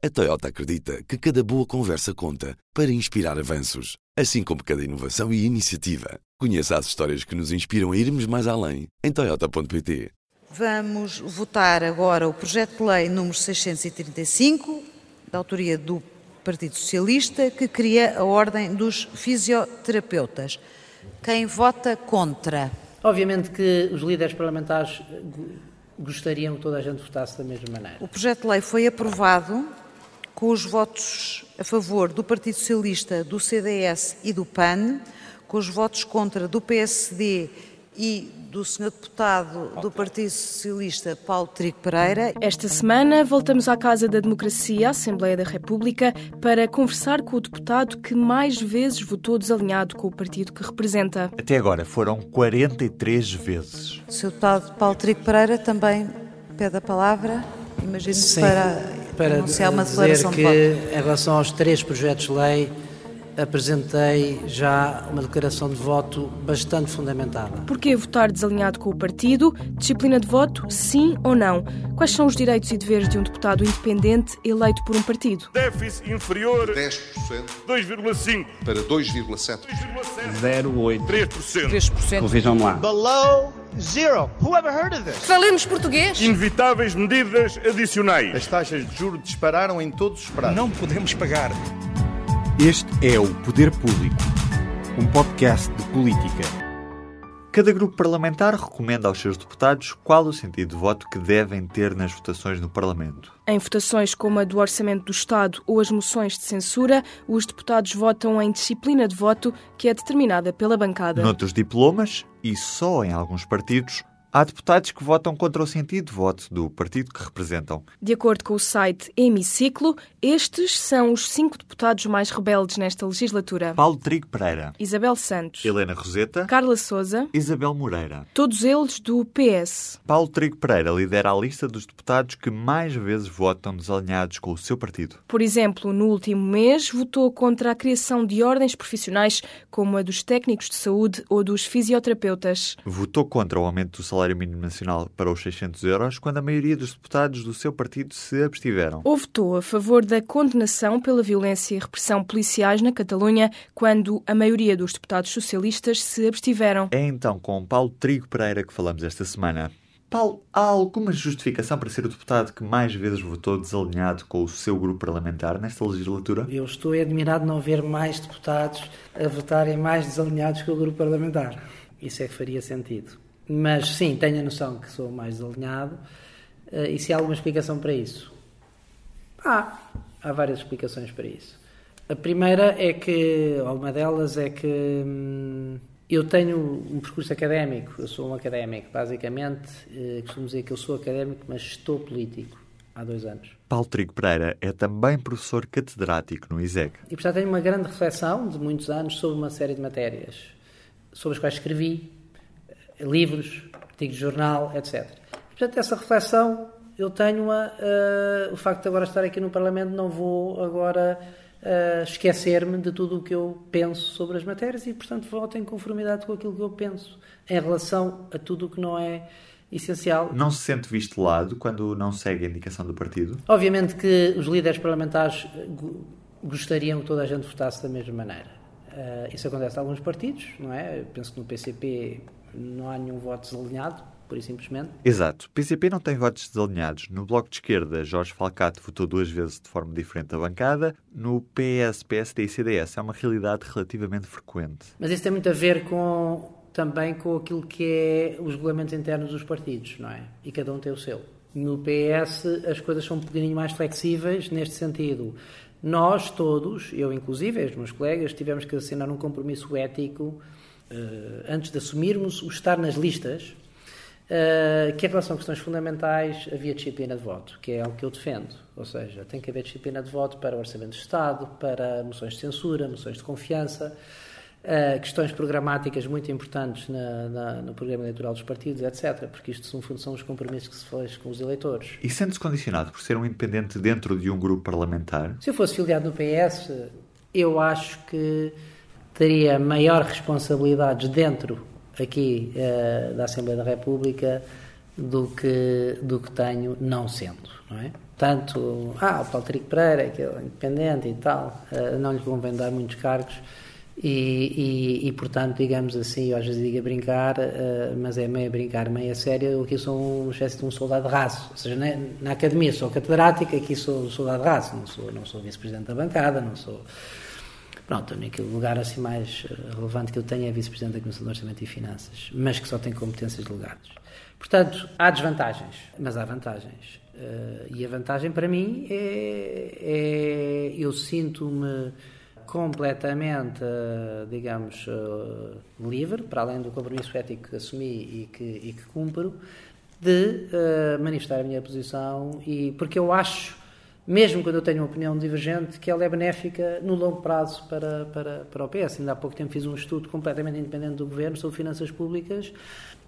A Toyota acredita que cada boa conversa conta para inspirar avanços, assim como cada inovação e iniciativa. Conheça as histórias que nos inspiram a irmos mais além em Toyota.pt. Vamos votar agora o projeto de lei número 635, da autoria do Partido Socialista, que cria a Ordem dos Fisioterapeutas. Quem vota contra? Obviamente que os líderes parlamentares gostariam que toda a gente votasse da mesma maneira. O projeto de lei foi aprovado com os votos a favor do Partido Socialista, do CDS e do PAN, com os votos contra do PSD e do Sr. Deputado do Partido Socialista, Paulo Trigo Pereira. Esta semana voltamos à Casa da Democracia, Assembleia da República, para conversar com o deputado que mais vezes votou desalinhado com o partido que representa. Até agora foram 43 vezes. O Sr. Deputado Paulo Trigo Pereira também pede a palavra, imagino para para declaração de voto. em relação aos três projetos de lei, apresentei já uma declaração de voto bastante fundamentada. Porquê votar desalinhado com o partido? Disciplina de voto, sim ou não? Quais são os direitos e deveres de um deputado independente eleito por um partido? Déficit inferior 10%, 2,5%, para 2,7%. 0,8%, 3%. 3%. Corrijam-me lá. Below zero. Who ever heard of this? Falemos português. Inevitáveis medidas adicionais. As taxas de juros dispararam em todos os prazos. Não podemos pagar. Este é o Poder Público, um podcast de política. Cada grupo parlamentar recomenda aos seus deputados qual o sentido de voto que devem ter nas votações no Parlamento. Em votações como a do Orçamento do Estado ou as moções de censura, os deputados votam em disciplina de voto que é determinada pela bancada. Noutros diplomas, e só em alguns partidos, Há deputados que votam contra o sentido de voto do partido que representam. De acordo com o site Hemiciclo, estes são os cinco deputados mais rebeldes nesta legislatura. Paulo Trigo Pereira, Isabel Santos, Helena Roseta, Carla Souza, Isabel Moreira. Todos eles do PS. Paulo Trigo Pereira lidera a lista dos deputados que mais vezes votam desalinhados com o seu partido. Por exemplo, no último mês, votou contra a criação de ordens profissionais como a dos técnicos de saúde ou dos fisioterapeutas. Votou contra o aumento do salário salário mínimo nacional para os 600 euros, quando a maioria dos deputados do seu partido se abstiveram. Ou votou a favor da condenação pela violência e repressão policiais na Catalunha, quando a maioria dos deputados socialistas se abstiveram. É então com Paulo Trigo Pereira que falamos esta semana. Paulo, há alguma justificação para ser o deputado que mais vezes votou desalinhado com o seu grupo parlamentar nesta legislatura? Eu estou admirado de não ver mais deputados a votarem mais desalinhados que o grupo parlamentar. Isso é que faria sentido. Mas sim, tenho a noção que sou mais alinhado. Uh, e se há alguma explicação para isso? Há. Há várias explicações para isso. A primeira é que, ou uma delas é que hum, eu tenho um percurso académico. Eu sou um académico, basicamente. Uh, costumo dizer que eu sou académico, mas estou político há dois anos. Paulo Trigo Pereira é também professor catedrático no ISEG. E, portanto, tenho uma grande reflexão de muitos anos sobre uma série de matérias sobre as quais escrevi, livros, artigos de jornal, etc. Portanto, essa reflexão eu tenho-a. Uh, o facto de agora estar aqui no Parlamento, não vou agora uh, esquecer-me de tudo o que eu penso sobre as matérias e, portanto, voto em conformidade com aquilo que eu penso em relação a tudo o que não é essencial. Não se sente visto de lado quando não segue a indicação do partido? Obviamente que os líderes parlamentares gostariam que toda a gente votasse da mesma maneira. Uh, isso acontece em alguns partidos, não é? Eu penso que no PCP não há nenhum voto desalinhado, por e simplesmente. Exato. O PCP não tem votos desalinhados. No Bloco de Esquerda, Jorge Falcato votou duas vezes de forma diferente da bancada. No PS, PSD e CDS é uma realidade relativamente frequente. Mas isso tem muito a ver com também com aquilo que é os regulamentos internos dos partidos, não é? E cada um tem o seu. No PS as coisas são um bocadinho mais flexíveis neste sentido. Nós todos, eu inclusive, os meus colegas, tivemos que assinar um compromisso ético antes de assumirmos o estar nas listas, uh, que em relação a questões fundamentais havia disciplina de voto, que é algo que eu defendo. Ou seja, tem que haver disciplina de voto para o Orçamento de Estado, para moções de censura, moções de confiança, uh, questões programáticas muito importantes na, na, no programa eleitoral dos partidos, etc. Porque isto, no fundo, são os compromissos que se faz com os eleitores. E sendo-se condicionado por ser um independente dentro de um grupo parlamentar? Se eu fosse filiado no PS, eu acho que teria maior responsabilidades dentro aqui uh, da Assembleia da República do que, do que tenho não sendo, não é? Tanto, ah, o Paulo Pereira, que é independente e tal, uh, não lhe convém dar muitos cargos, e, e, e, portanto, digamos assim, eu às vezes digo a brincar, uh, mas é meio a brincar, meio a sério, aqui sou uma espécie de um soldado raso. Ou seja, na, na academia sou catedrático, aqui sou soldado raso, não sou, não sou vice-presidente da bancada, não sou. Pronto, o único lugar assim mais eh, relevante que eu tenho é vice-presidente da Comissão de Orçamento e Finanças, mas que só tem competências delegadas. Portanto, há desvantagens, mas há vantagens. Uh, e a vantagem para mim é, é eu sinto-me completamente, eh, digamos, eh, livre, para além do compromisso ético que assumi e que, e que cumpro, de manifestar a minha posição, e, porque eu acho, mesmo quando eu tenho uma opinião divergente, que ela é benéfica no longo prazo para, para, para o PS. Ainda há pouco tempo fiz um estudo completamente independente do governo sobre finanças públicas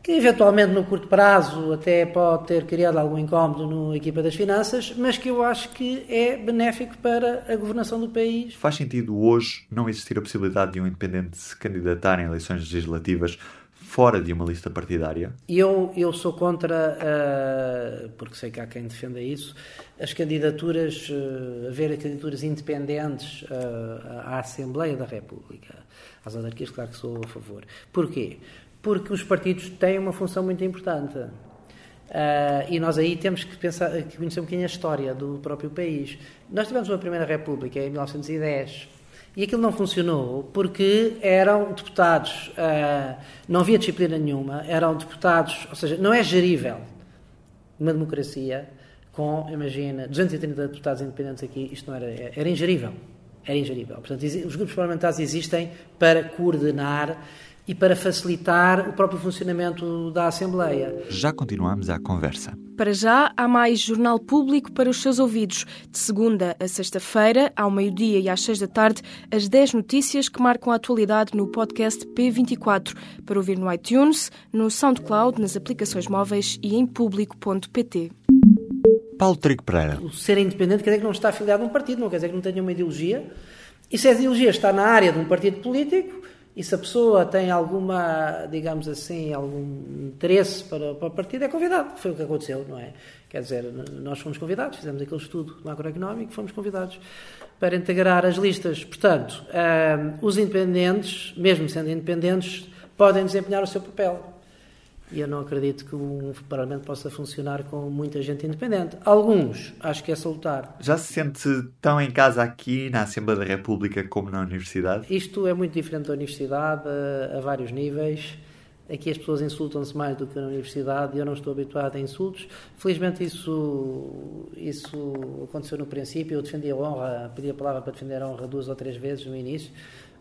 que eventualmente no curto prazo até pode ter criado algum incómodo na equipa das finanças, mas que eu acho que é benéfico para a governação do país. Faz sentido hoje não existir a possibilidade de um independente se candidatar em eleições legislativas fora de uma lista partidária? Eu, eu sou contra, uh, porque sei que há quem defenda isso, as candidaturas, uh, haver candidaturas independentes uh, à Assembleia da República. Às autarquias, claro que sou a favor. Porquê? porque os partidos têm uma função muito importante. Uh, e nós aí temos que pensar, que conhecer um bocadinho a história do próprio país. Nós tivemos uma Primeira República em 1910 e aquilo não funcionou porque eram deputados, uh, não havia disciplina nenhuma, eram deputados, ou seja, não é gerível uma democracia com, imagina, 230 deputados independentes aqui, isto não era, era ingerível. Era ingerível. Portanto, os grupos parlamentares existem para coordenar e para facilitar o próprio funcionamento da Assembleia. Já continuamos a conversa. Para já, há mais jornal público para os seus ouvidos. De segunda a sexta-feira, ao meio-dia e às seis da tarde, as 10 notícias que marcam a atualidade no podcast P24, para ouvir no iTunes, no SoundCloud, nas aplicações móveis e em público.pt. Paulo Trigo Pereira. O ser independente quer dizer que não está afiliado a um partido, não quer dizer que não tenha uma ideologia. E se a ideologia está na área de um partido político, e se a pessoa tem alguma, digamos assim, algum interesse para, para o partido, é convidado. Foi o que aconteceu, não é? Quer dizer, nós fomos convidados, fizemos aquele estudo macroeconómico, fomos convidados para integrar as listas. Portanto, um, os independentes, mesmo sendo independentes, podem desempenhar o seu papel e eu não acredito que um Parlamento possa funcionar com muita gente independente. Alguns, acho que é salutar. Já se sente tão em casa aqui na Assembleia da República como na Universidade? Isto é muito diferente da Universidade a, a vários níveis. Aqui as pessoas insultam-se mais do que na Universidade e eu não estou habituado a insultos. Felizmente isso, isso aconteceu no princípio. Eu defendi a honra, pedi a palavra para defender a honra duas ou três vezes no início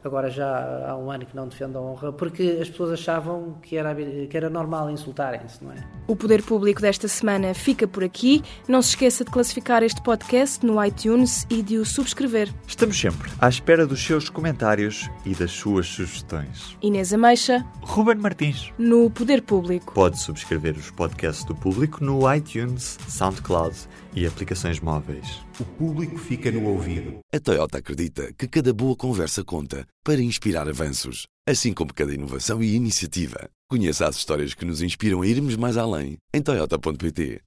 agora já há um ano que não defende a honra, porque as pessoas achavam que era, que era normal insultarem-se, não é? O Poder Público desta semana fica por aqui. Não se esqueça de classificar este podcast no iTunes e de o subscrever. Estamos sempre à espera dos seus comentários e das suas sugestões. Inês Ameixa. Ruben Martins. No Poder Público. Pode subscrever os podcasts do Público no iTunes, SoundCloud e aplicações móveis. O público fica no ouvido. A Toyota acredita que cada boa conversa conta para inspirar avanços, assim como cada inovação e iniciativa. Conheça as histórias que nos inspiram a irmos mais além em toyota.pt.